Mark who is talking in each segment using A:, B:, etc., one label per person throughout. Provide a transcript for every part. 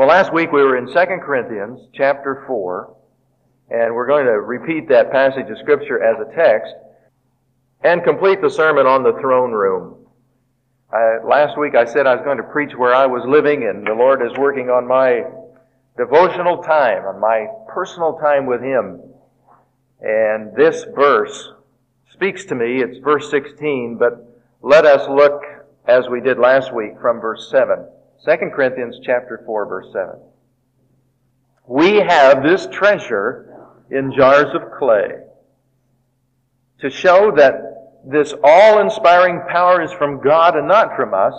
A: Well, last week we were in 2 Corinthians chapter 4, and we're going to repeat that passage of Scripture as a text and complete the sermon on the throne room. Last week I said I was going to preach where I was living, and the Lord is working on my devotional time, on my personal time with Him. And this verse speaks to me. It's verse 16, but let us look as we did last week from verse 7. 2 Corinthians chapter 4 verse 7. We have this treasure in jars of clay to show that this all-inspiring power is from God and not from us.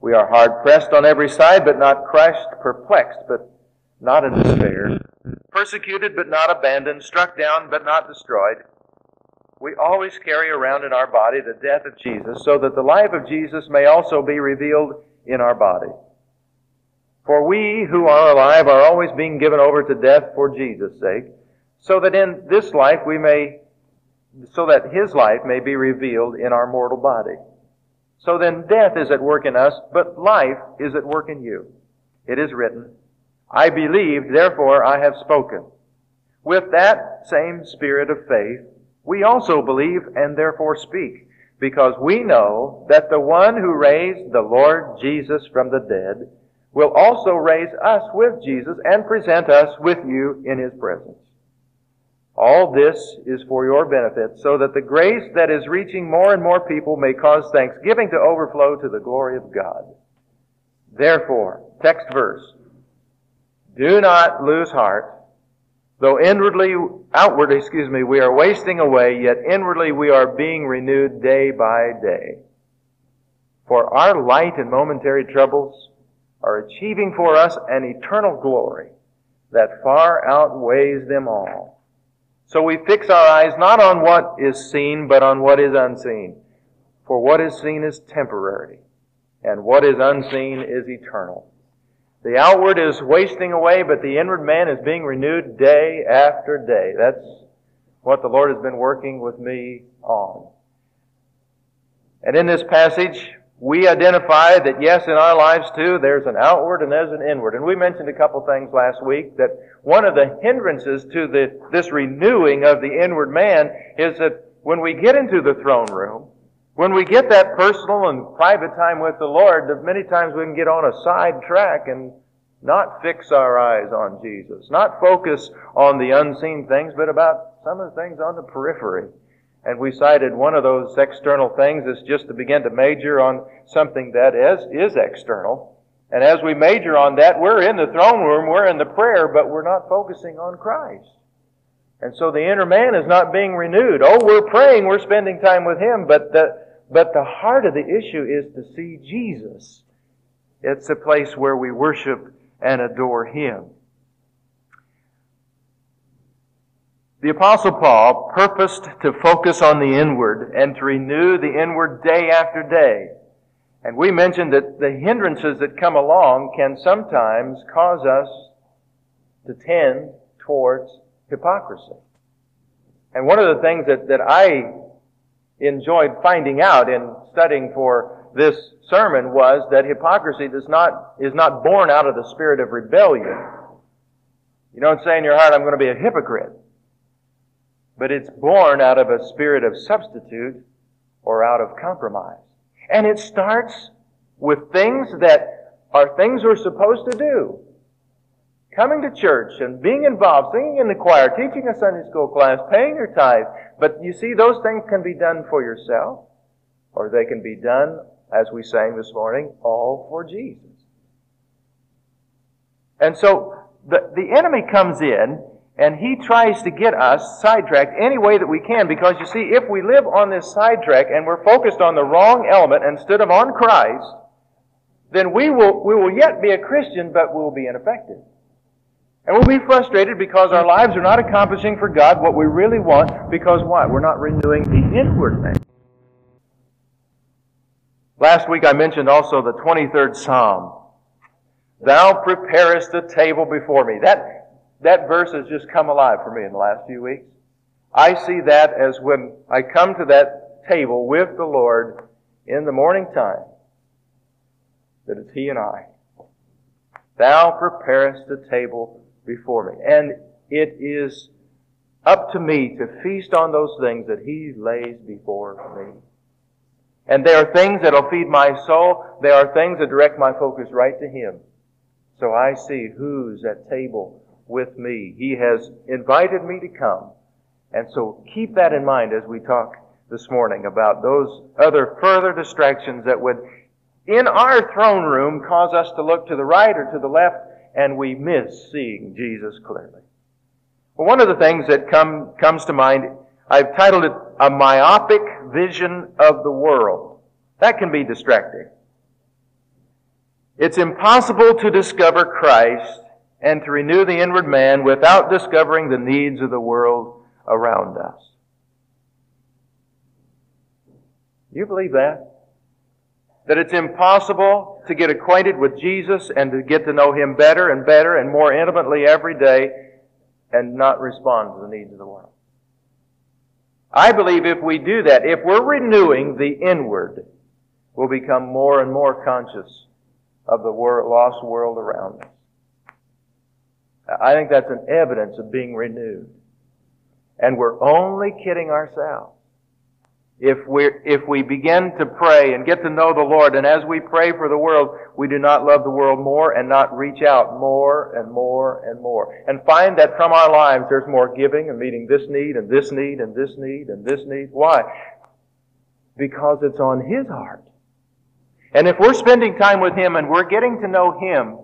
A: We are hard pressed on every side, but not crushed, perplexed, but not in despair, persecuted, but not abandoned, struck down, but not destroyed. We always carry around in our body the death of Jesus, so that the life of Jesus may also be revealed in our body. For we who are alive are always being given over to death for Jesus' sake, so that in this life we may, so that his life may be revealed in our mortal body. So then death is at work in us, but life is at work in you. It is written, I believed, therefore I have spoken. With that same spirit of faith, we also believe and therefore speak because we know that the one who raised the Lord Jesus from the dead will also raise us with Jesus and present us with you in his presence. All this is for your benefit, so that the grace that is reaching more and more people may cause thanksgiving to overflow to the glory of God. Therefore, text verse, do not lose heart Though inwardly, outwardly, excuse me, we are wasting away, yet inwardly we are being renewed day by day. For our light and momentary troubles are achieving for us an eternal glory that far outweighs them all. So we fix our eyes not on what is seen, but on what is unseen. For what is seen is temporary, and what is unseen is eternal. The outward is wasting away, but the inward man is being renewed day after day. That's what the Lord has been working with me on. And in this passage, we identify that yes, in our lives too, there's an outward and there's an inward. And we mentioned a couple things last week that one of the hindrances to the, this renewing of the inward man is that when we get into the throne room, when we get that personal and private time with the Lord, many times we can get on a side track and not fix our eyes on Jesus, not focus on the unseen things, but about some of the things on the periphery. And we cited one of those external things is just to begin to major on something that is, is external. And as we major on that, we're in the throne room, we're in the prayer, but we're not focusing on Christ. And so the inner man is not being renewed. Oh, we're praying, we're spending time with Him, but the, but the heart of the issue is to see Jesus. It's a place where we worship and adore Him. The apostle Paul purposed to focus on the inward and to renew the inward day after day. And we mentioned that the hindrances that come along can sometimes cause us to tend towards hypocrisy. And one of the things that, that I enjoyed finding out in studying for this sermon was that hypocrisy does not, is not born out of the spirit of rebellion. You don't say in your heart, I'm going to be a hypocrite. But it's born out of a spirit of substitute or out of compromise. And it starts with things that are things we're supposed to do coming to church and being involved, singing in the choir, teaching a Sunday school class, paying your tithe. But you see, those things can be done for yourself, or they can be done, as we sang this morning, all for Jesus. And so the, the enemy comes in and he tries to get us sidetracked any way that we can because you see, if we live on this sidetrack and we're focused on the wrong element instead of on Christ, then we will, we will yet be a Christian, but we'll be ineffective. And we'll be frustrated because our lives are not accomplishing for God what we really want because why? We're not renewing the inward man. Last week I mentioned also the 23rd Psalm. Thou preparest a table before me. That, that verse has just come alive for me in the last few weeks. I see that as when I come to that table with the Lord in the morning time, that it's He and I. Thou preparest a table before me. And it is up to me to feast on those things that He lays before me. And there are things that'll feed my soul. There are things that direct my focus right to Him. So I see who's at table with me. He has invited me to come. And so keep that in mind as we talk this morning about those other further distractions that would, in our throne room, cause us to look to the right or to the left and we miss seeing Jesus clearly. Well, one of the things that come, comes to mind, I've titled it A Myopic Vision of the World. That can be distracting. It's impossible to discover Christ and to renew the inward man without discovering the needs of the world around us. You believe that? That it's impossible to get acquainted with Jesus and to get to know Him better and better and more intimately every day and not respond to the needs of the world. I believe if we do that, if we're renewing the inward, we'll become more and more conscious of the lost world around us. I think that's an evidence of being renewed. And we're only kidding ourselves if we if we begin to pray and get to know the Lord, and as we pray for the world, we do not love the world more and not reach out more and more and more, and find that from our lives there's more giving and meeting this need and this need and this need and this need. Why? Because it's on His heart. And if we're spending time with Him and we're getting to know Him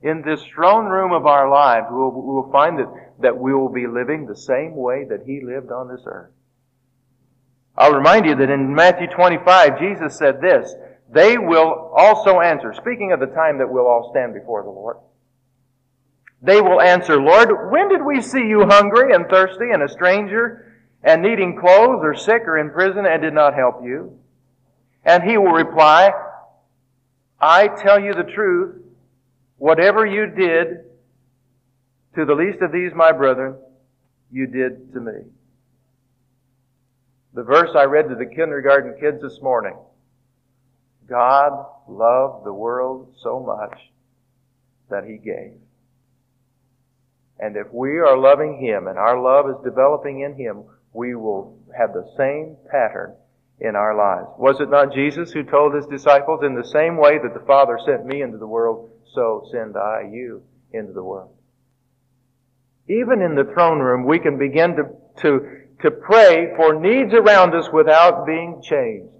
A: in this throne room of our lives, we'll, we'll find that, that we will be living the same way that He lived on this earth. I'll remind you that in Matthew 25, Jesus said this, they will also answer, speaking of the time that we'll all stand before the Lord. They will answer, Lord, when did we see you hungry and thirsty and a stranger and needing clothes or sick or in prison and did not help you? And he will reply, I tell you the truth, whatever you did to the least of these my brethren, you did to me. The verse I read to the kindergarten kids this morning. God loved the world so much that He gave. And if we are loving Him and our love is developing in Him, we will have the same pattern in our lives. Was it not Jesus who told His disciples, in the same way that the Father sent me into the world, so send I you into the world? Even in the throne room, we can begin to, to to pray for needs around us without being changed.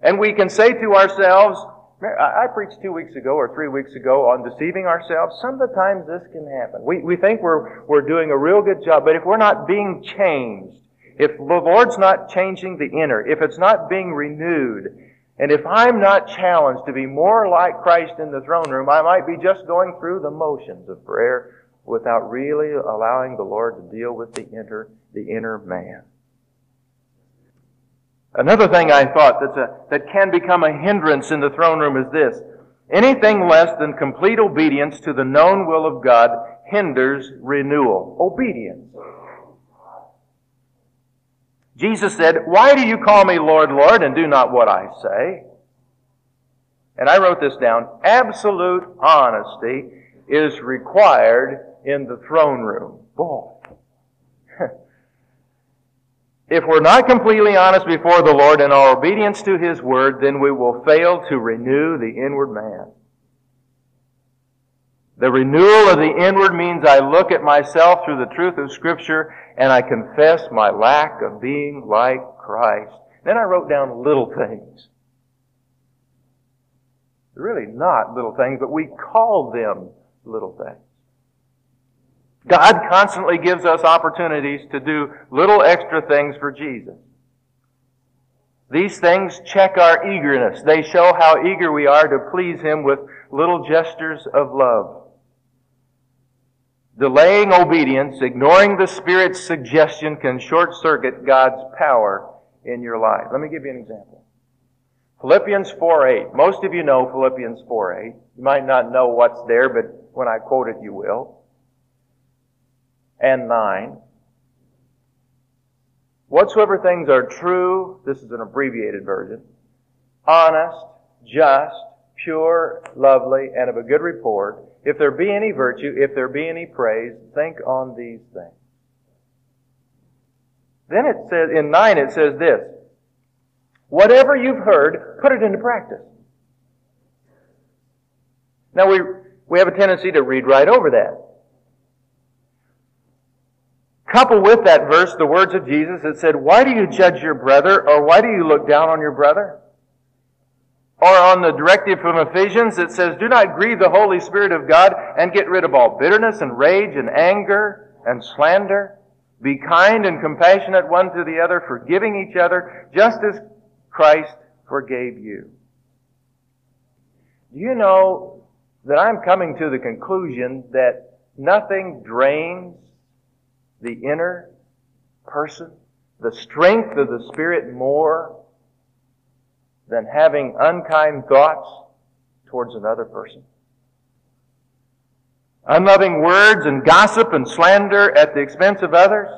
A: And we can say to ourselves, I preached two weeks ago or three weeks ago on deceiving ourselves. Sometimes this can happen. We, we think we're, we're doing a real good job, but if we're not being changed, if the Lord's not changing the inner, if it's not being renewed, and if I'm not challenged to be more like Christ in the throne room, I might be just going through the motions of prayer without really allowing the Lord to deal with the inner, the inner man. Another thing I thought that's a, that can become a hindrance in the throne room is this. Anything less than complete obedience to the known will of God hinders renewal. Obedience. Jesus said, Why do you call me Lord, Lord, and do not what I say? And I wrote this down. Absolute honesty is required in the throne room. Boy. if we're not completely honest before the Lord in our obedience to His Word, then we will fail to renew the inward man. The renewal of the inward means I look at myself through the truth of Scripture and I confess my lack of being like Christ. Then I wrote down little things. Really not little things, but we call them little things. God constantly gives us opportunities to do little extra things for Jesus. These things check our eagerness. They show how eager we are to please Him with little gestures of love. Delaying obedience, ignoring the Spirit's suggestion can short circuit God's power in your life. Let me give you an example. Philippians 4.8. Most of you know Philippians 4.8. You might not know what's there, but when I quote it, you will and 9. Whatsoever things are true, this is an abbreviated version, honest, just, pure, lovely, and of a good report, if there be any virtue, if there be any praise, think on these things. Then it says, in 9 it says this, whatever you've heard, put it into practice. Now we, we have a tendency to read right over that. Couple with that verse the words of Jesus that said, Why do you judge your brother, or why do you look down on your brother? Or on the directive from Ephesians that says, Do not grieve the Holy Spirit of God and get rid of all bitterness and rage and anger and slander. Be kind and compassionate one to the other, forgiving each other, just as Christ forgave you. Do you know that I'm coming to the conclusion that nothing drains the inner person, the strength of the Spirit more than having unkind thoughts towards another person. Unloving words and gossip and slander at the expense of others,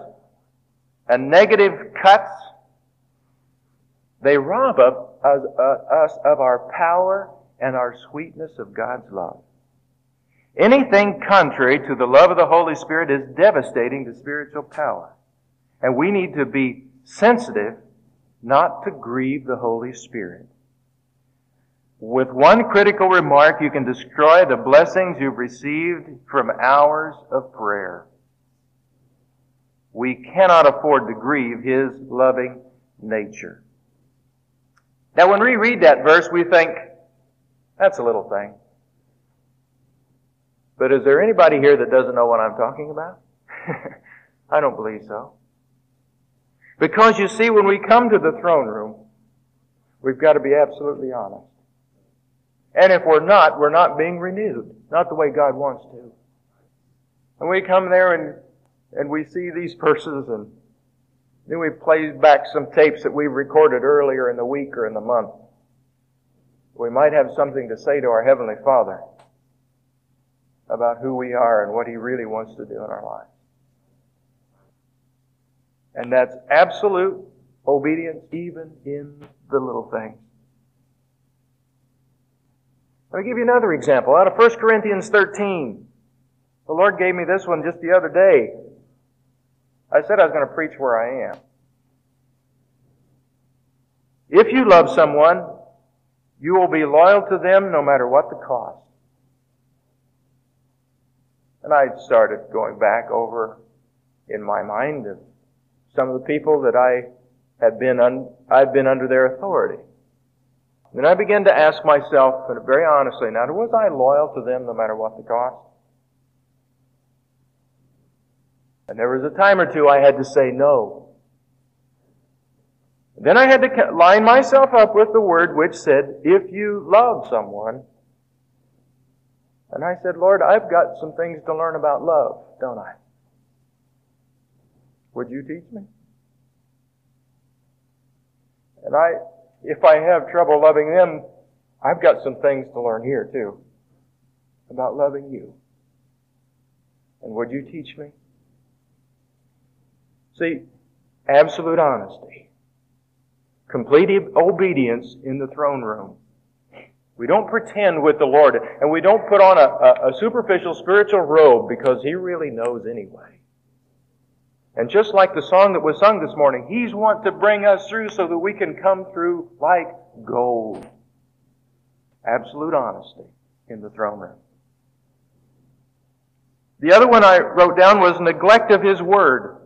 A: and negative cuts, they rob us, of our power and our sweetness of God's love. Anything contrary to the love of the Holy Spirit is devastating to spiritual power. And we need to be sensitive not to grieve the Holy Spirit. With one critical remark, you can destroy the blessings you've received from hours of prayer. We cannot afford to grieve His loving nature. Now, when we read that verse, we think, that's a little thing. But is there anybody here that doesn't know what I'm talking about? I don't believe so. Because you see, when we come to the throne room, we've got to be absolutely honest. And if we're not, we're not being renewed. Not the way God wants to. And we come there and, and we see these persons and then we play back some tapes that we've recorded earlier in the week or in the month. We might have something to say to our Heavenly Father about who we are and what He really wants to do in our lives. And that's absolute obedience even in the little things. Let me give you another example out of 1 Corinthians 13. The Lord gave me this one just the other day. I said I was going to preach where I am. If you love someone, you will be loyal to them no matter what the cost. And I started going back over in my mind of some of the people that I had been un, I'd been under their authority. Then I began to ask myself, very honestly, now was I loyal to them no matter what the cost? And there was a time or two I had to say no. Then I had to line myself up with the word which said, if you love someone, and I said, Lord, I've got some things to learn about love, don't I? Would you teach me? And I, if I have trouble loving them, I've got some things to learn here too about loving you. And would you teach me? See, absolute honesty, complete obedience in the throne room we don't pretend with the Lord, and we don't put on a, a, a, superficial spiritual robe because He really knows anyway. And just like the song that was sung this morning, He's want to bring us through so that we can come through like gold. Absolute honesty in the throne room. The other one I wrote down was neglect of His Word.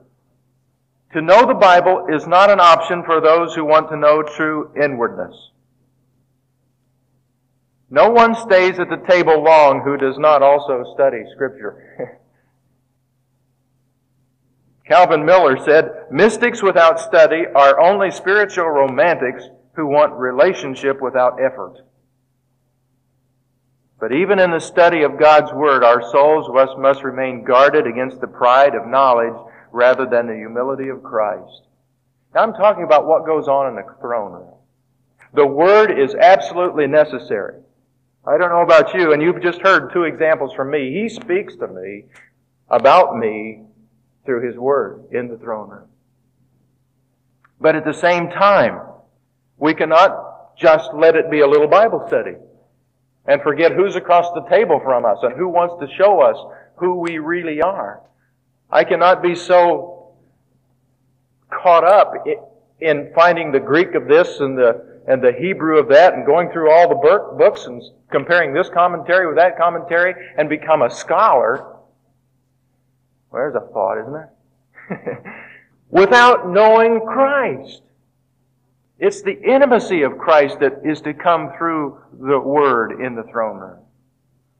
A: To know the Bible is not an option for those who want to know true inwardness. No one stays at the table long who does not also study Scripture. Calvin Miller said, Mystics without study are only spiritual romantics who want relationship without effort. But even in the study of God's Word, our souls must, remain guarded against the pride of knowledge rather than the humility of Christ. Now I'm talking about what goes on in the throne room. The Word is absolutely necessary. I don't know about you, and you've just heard two examples from me. He speaks to me about me through His Word in the throne room. But at the same time, we cannot just let it be a little Bible study. and forget who's across the table from us and who wants to show us who we really are. I cannot be so caught up in finding the Greek of this and the and the Hebrew of that and going through all the books and comparing this commentary with that commentary and become a scholar. Where's a thought, isn't there? Without knowing Christ. It's the intimacy of Christ that is to come through the Word in the throne room.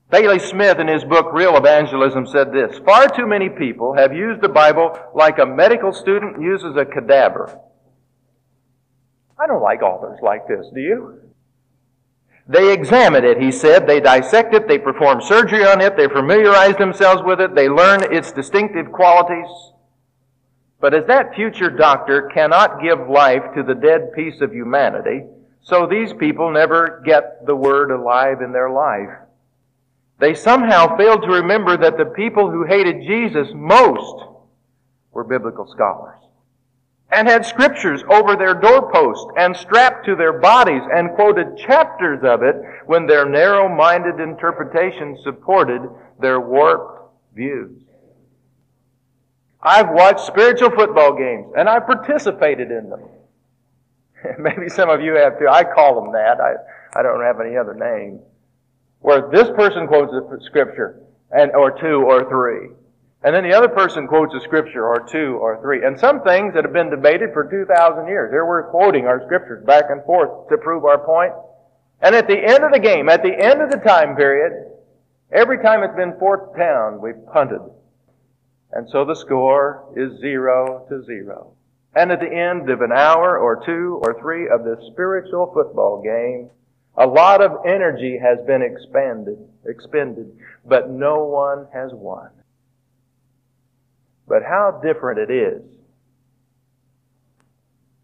A: Bailey Smith in his book Real Evangelism said this, Far too many people have used the Bible like a medical student uses a cadaver. I don't like authors like this, do you? They examine it, he said. They dissect it. They perform surgery on it. They familiarize themselves with it. They learn its distinctive qualities. But as that future doctor cannot give life to the dead piece of humanity, so these people never get the Word alive in their life. They somehow failed to remember that the people who hated Jesus most were biblical scholars and had scriptures over their doorposts and strapped to their bodies and quoted chapters of it when their narrow-minded interpretation supported their warped views. I've watched spiritual football games and I've participated in them. Maybe some of you have too. I call them that. I, I don't have any other name. Where this person quotes a scripture and, or two or three. And then the other person quotes a scripture or two or three. And some things that have been debated for 2,000 years. Here we're quoting our scriptures back and forth to prove our point. And at the end of the game, at the end of the time period, every time it's been fourth down, we've punted. And so the score is zero to zero. And at the end of an hour or two or three of this spiritual football game, a lot of energy has been expended, expended, but no one has won. But how different it is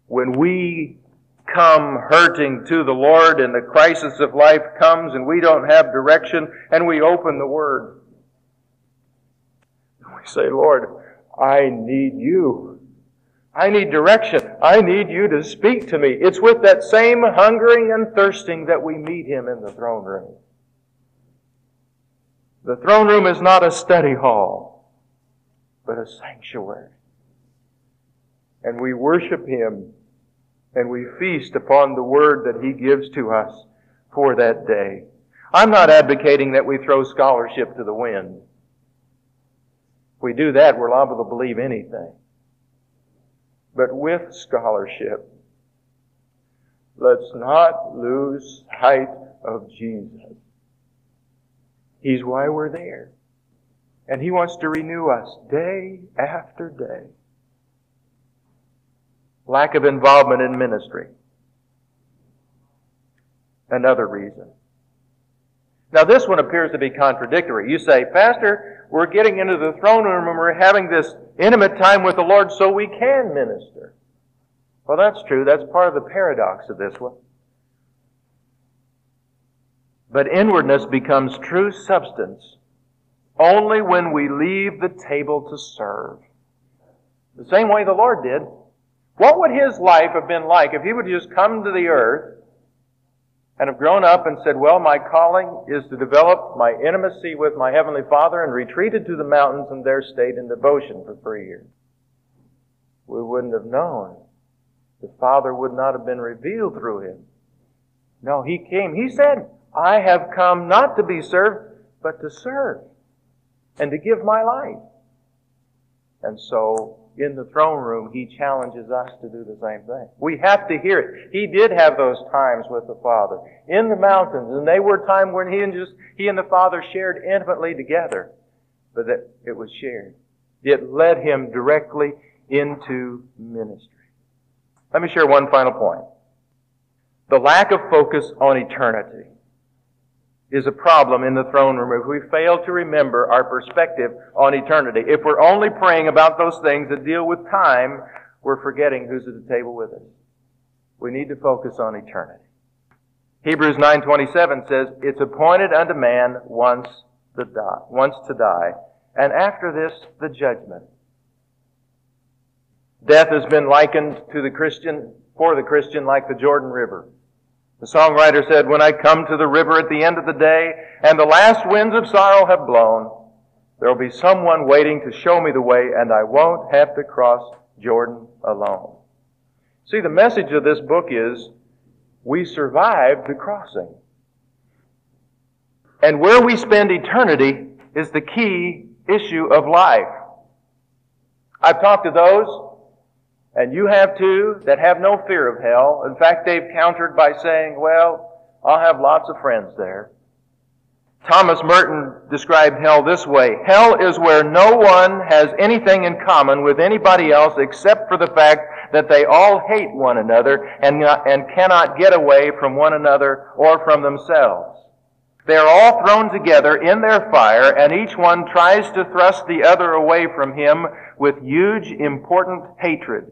A: when we come hurting to the Lord and the crisis of life comes and we don't have direction and we open the Word. And we say, Lord, I need you. I need direction. I need you to speak to me. It's with that same hungering and thirsting that we meet Him in the throne room. The throne room is not a study hall but a sanctuary. And we worship Him and we feast upon the Word that He gives to us for that day. I'm not advocating that we throw scholarship to the wind. If we do that, we're liable to believe anything. But with scholarship, let's not lose sight of Jesus. He's why we're there. And He wants to renew us day after day. Lack of involvement in ministry. Another reason. Now this one appears to be contradictory. You say, Pastor, we're getting into the throne room and we're having this intimate time with the Lord so we can minister. Well, that's true. That's part of the paradox of this one. But inwardness becomes true substance only when we leave the table to serve. The same way the Lord did. What would His life have been like if He would just come to the earth and have grown up and said, well, my calling is to develop my intimacy with my Heavenly Father and retreated to the mountains and there stayed in devotion for three years? We wouldn't have known. The Father would not have been revealed through Him. No, He came. He said, I have come not to be served, but to serve and to give my life. And so, in the throne room, he challenges us to do the same thing. We have to hear it. He did have those times with the Father in the mountains, and they were times when he and just he and the Father shared intimately together, but that it was shared. It led him directly into ministry. Let me share one final point. The lack of focus on eternity is a problem in the throne room if we fail to remember our perspective on eternity. If we're only praying about those things that deal with time, we're forgetting who's at the table with us. We need to focus on eternity. Hebrews 9:27 says, "It's appointed unto man once to die, once to die, and after this the judgment." Death has been likened to the Christian for the Christian like the Jordan River. The songwriter said, When I come to the river at the end of the day, and the last winds of sorrow have blown, there'll be someone waiting to show me the way, and I won't have to cross Jordan alone. See, the message of this book is, we survived the crossing. And where we spend eternity is the key issue of life. I've talked to those and you have too that have no fear of hell. In fact, they've countered by saying, well, I'll have lots of friends there. Thomas Merton described hell this way. Hell is where no one has anything in common with anybody else except for the fact that they all hate one another and, and cannot get away from one another or from themselves. They are all thrown together in their fire and each one tries to thrust the other away from him with huge important hatred.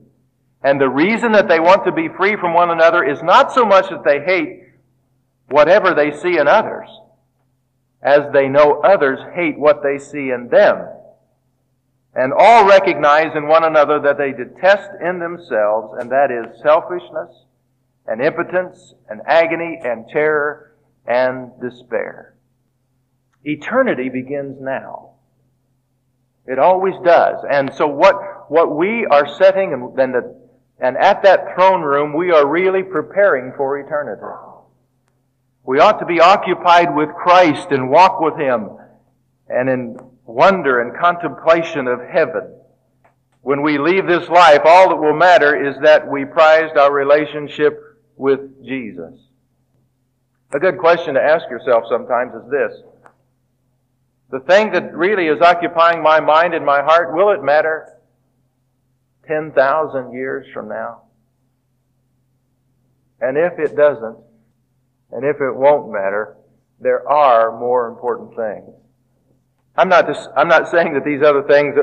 A: And the reason that they want to be free from one another is not so much that they hate whatever they see in others, as they know others hate what they see in them. And all recognize in one another that they detest in themselves, and that is selfishness and impotence and agony and terror and despair. Eternity begins now. It always does. And so what, what we are setting and then the and at that throne room, we are really preparing for eternity. We ought to be occupied with Christ and walk with Him and in wonder and contemplation of heaven. When we leave this life, all that will matter is that we prized our relationship with Jesus. A good question to ask yourself sometimes is this. The thing that really is occupying my mind and my heart, will it matter 10,000 years from now? And if it doesn't, and if it won't matter, there are more important things. I'm not just, I'm not saying that these other things,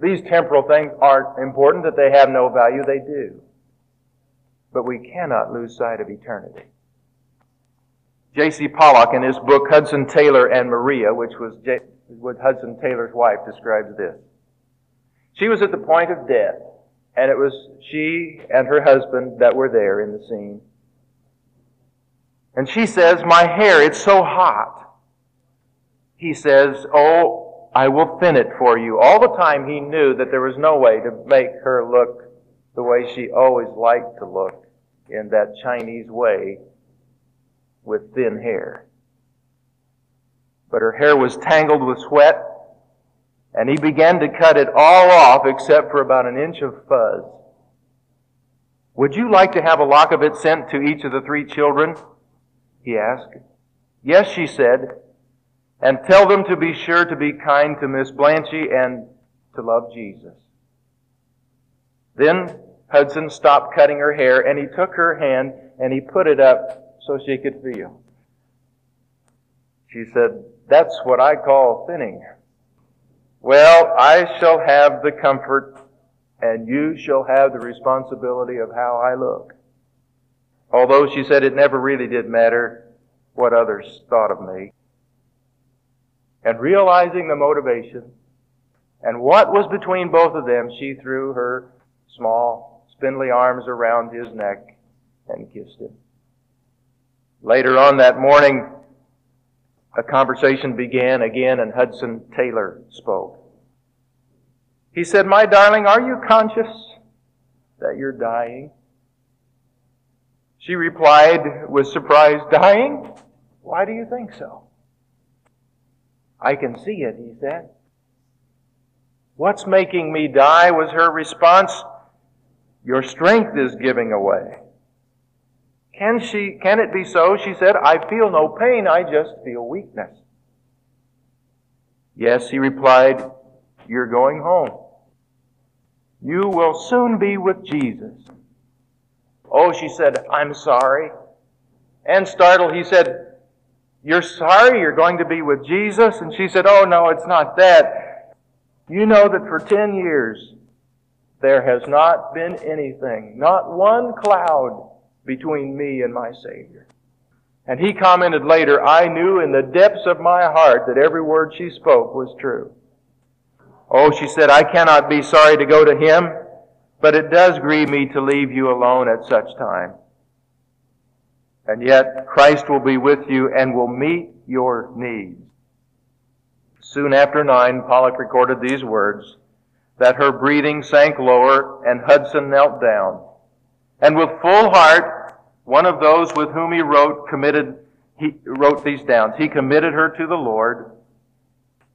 A: these temporal things aren't important, that they have no value. They do. But we cannot lose sight of eternity. J.C. Pollock, in his book Hudson Taylor and Maria, which was J- Hudson Taylor's wife, describes this. She was at the point of death. And it was she and her husband that were there in the scene. And she says, My hair, it's so hot. He says, Oh, I will thin it for you. All the time he knew that there was no way to make her look the way she always liked to look in that Chinese way with thin hair. But her hair was tangled with sweat and he began to cut it all off except for about an inch of fuzz. Would you like to have a lock of it sent to each of the three children? He asked. Yes, she said. And tell them to be sure to be kind to Miss Blatchley and to love Jesus. Then Hudson stopped cutting her hair and he took her hand and he put it up so she could feel. She said, that's what I call thinning. Well, I shall have the comfort and you shall have the responsibility of how I look. Although she said it never really did matter what others thought of me. And realizing the motivation and what was between both of them, she threw her small, spindly arms around his neck and kissed him. Later on that morning, a conversation began again and Hudson Taylor spoke. He said, My darling, are you conscious that you're dying? She replied with surprise, Dying? Why do you think so? I can see it, he said. What's making me die was her response. Your strength is giving away. Can she, can it be so? She said, I feel no pain, I just feel weakness. Yes, he replied, you're going home. You will soon be with Jesus. Oh, she said, I'm sorry. And startled, he said, You're sorry you're going to be with Jesus? And she said, Oh, no, it's not that. You know that for 10 years there has not been anything, not one cloud between me and my Savior. And he commented later, I knew in the depths of my heart that every word she spoke was true. Oh, she said, I cannot be sorry to go to him, but it does grieve me to leave you alone at such time. And yet Christ will be with you and will meet your needs. Soon after nine, Pollock recorded these words, that her breathing sank lower and Hudson knelt down. And with full heart, one of those with whom he wrote committed, he wrote these down. He committed her to the Lord.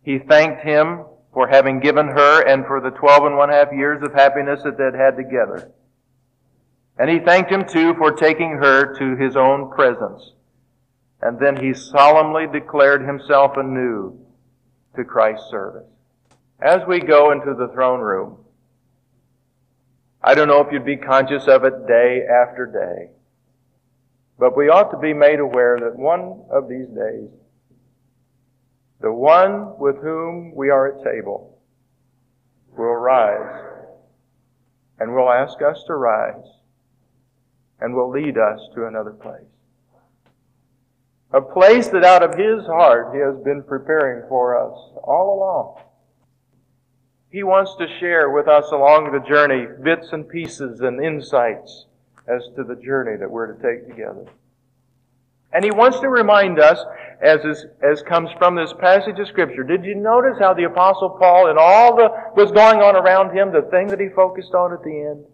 A: He thanked him for having given her and for the twelve and one half years of happiness that they'd had together. And he thanked him too for taking her to his own presence. And then he solemnly declared himself anew to Christ's service. As we go into the throne room, I don't know if you'd be conscious of it day after day, but we ought to be made aware that one of these days, the one with whom we are at table will rise and will ask us to rise and will lead us to another place. A place that out of His heart He has been preparing for us all along. He wants to share with us along the journey bits and pieces and insights as to the journey that we're to take together. And he wants to remind us, as, is, as comes from this passage of Scripture, did you notice how the Apostle Paul, and all the was going on around him, the thing that he focused on at the end?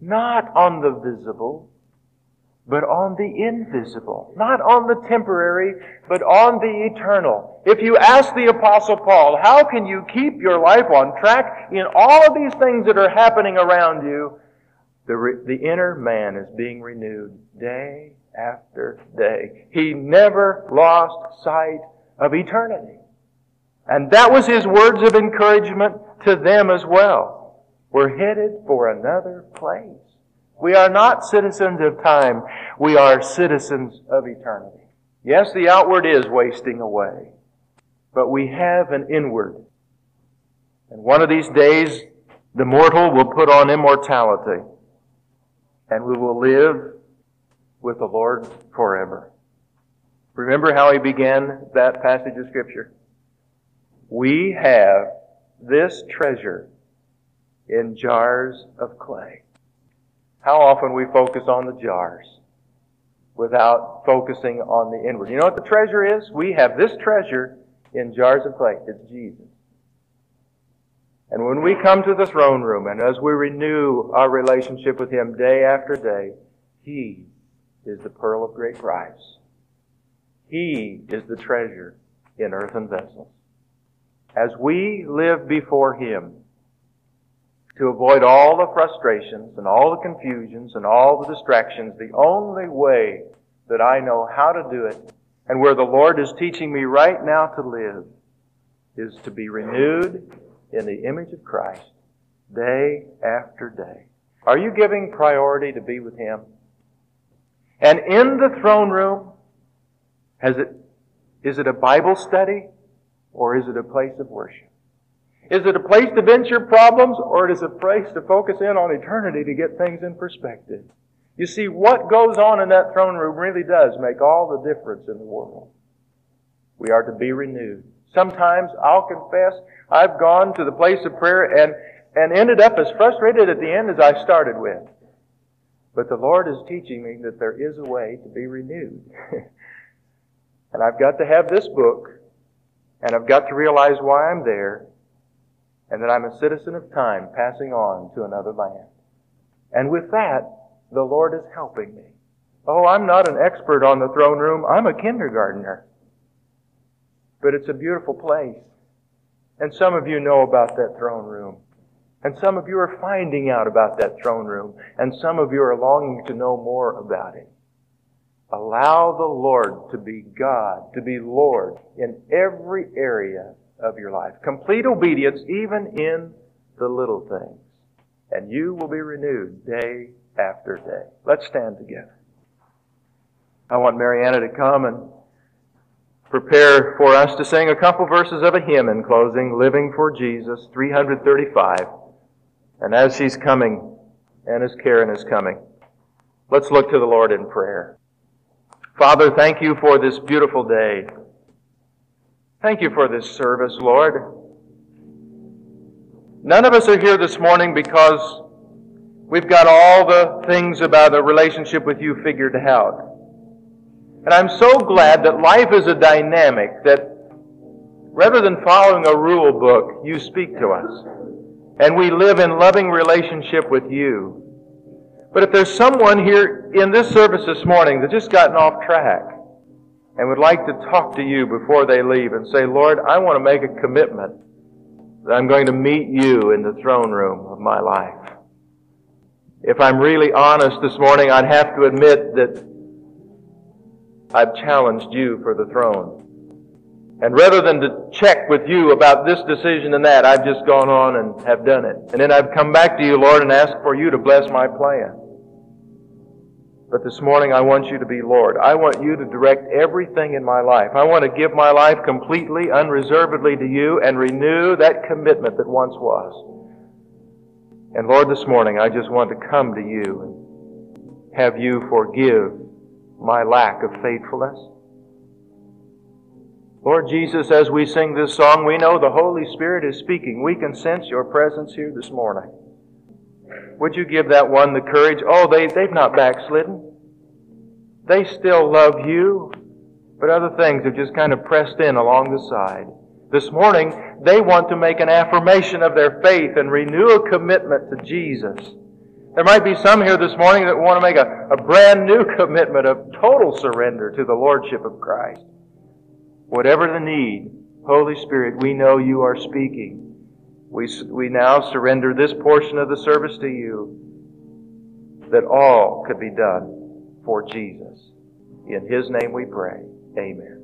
A: Not on the visible, but on the invisible. Not on the temporary, but on the eternal. If you ask the apostle Paul, how can you keep your life on track in all of these things that are happening around you? The, re- the inner man is being renewed day after day. He never lost sight of eternity. And that was his words of encouragement to them as well. We're headed for another place. We are not citizens of time. We are citizens of eternity. Yes, the outward is wasting away, but we have an inward. And one of these days, the mortal will put on immortality, and we will live with the Lord forever. Remember how he began that passage of Scripture? We have this treasure in jars of clay how often we focus on the jars without focusing on the inward. You know what the treasure is? We have this treasure in jars of clay. It's Jesus. And when we come to the throne room and as we renew our relationship with Him day after day, He is the pearl of great price. He is the treasure in earthen vessels. As we live before Him, to avoid all the frustrations and all the confusions and all the distractions, the only way that I know how to do it and where the Lord is teaching me right now to live is to be renewed in the image of Christ day after day. Are you giving priority to be with Him? And in the throne room, has it, is it a Bible study or is it a place of worship? Is it a place to vent your problems or is it a place to focus in on eternity to get things in perspective? You see, what goes on in that throne room really does make all the difference in the world. We are to be renewed. Sometimes I'll confess I've gone to the place of prayer and, and ended up as frustrated at the end as I started with. But the Lord is teaching me that there is a way to be renewed. and I've got to have this book, and I've got to realize why I'm there, and that I'm a citizen of time passing on to another land. And with that, the Lord is helping me. Oh, I'm not an expert on the throne room. I'm a kindergartner. But it's a beautiful place. And some of you know about that throne room. And some of you are finding out about that throne room. And some of you are longing to know more about it. Allow the Lord to be God, to be Lord in every area of your life. Complete obedience even in the little things. And you will be renewed day after day. Let's stand together. I want Mariana to come and prepare for us to sing a couple verses of a hymn in closing, Living for Jesus, 335. And as she's coming, and as Karen is coming, let's look to the Lord in prayer. Father, thank you for this beautiful day. Thank you for this service, Lord. None of us are here this morning because we've got all the things about a relationship with you figured out. And I'm so glad that life is a dynamic that rather than following a rule book, you speak to us. And we live in loving relationship with you. But if there's someone here in this service this morning that's just gotten off track and would like to talk to you before they leave and say, Lord, I want to make a commitment that I'm going to meet you in the throne room of my life. If I'm really honest this morning, I'd have to admit that I've challenged you for the throne. And rather than to check with you about this decision and that, I've just gone on and have done it. And then I've come back to you, Lord, and asked for you to bless my plan. But this morning I want you to be Lord. I want you to direct everything in my life. I want to give my life completely, unreservedly to you and renew that commitment that once was. And Lord, this morning I just want to come to you and have you forgive my lack of faithfulness. Lord Jesus, as we sing this song, we know the Holy Spirit is speaking. We can sense your presence here this morning. Would you give that one the courage? Oh, they, they've not backslidden. They still love you, but other things have just kind of pressed in along the side. This morning, they want to make an affirmation of their faith and renew a commitment to Jesus. There might be some here this morning that want to make a, a brand new commitment of total surrender to the Lordship of Christ. Whatever the need, Holy Spirit, we know you are speaking. We, we now surrender this portion of the service to you that all could be done for Jesus. In His name we pray. Amen.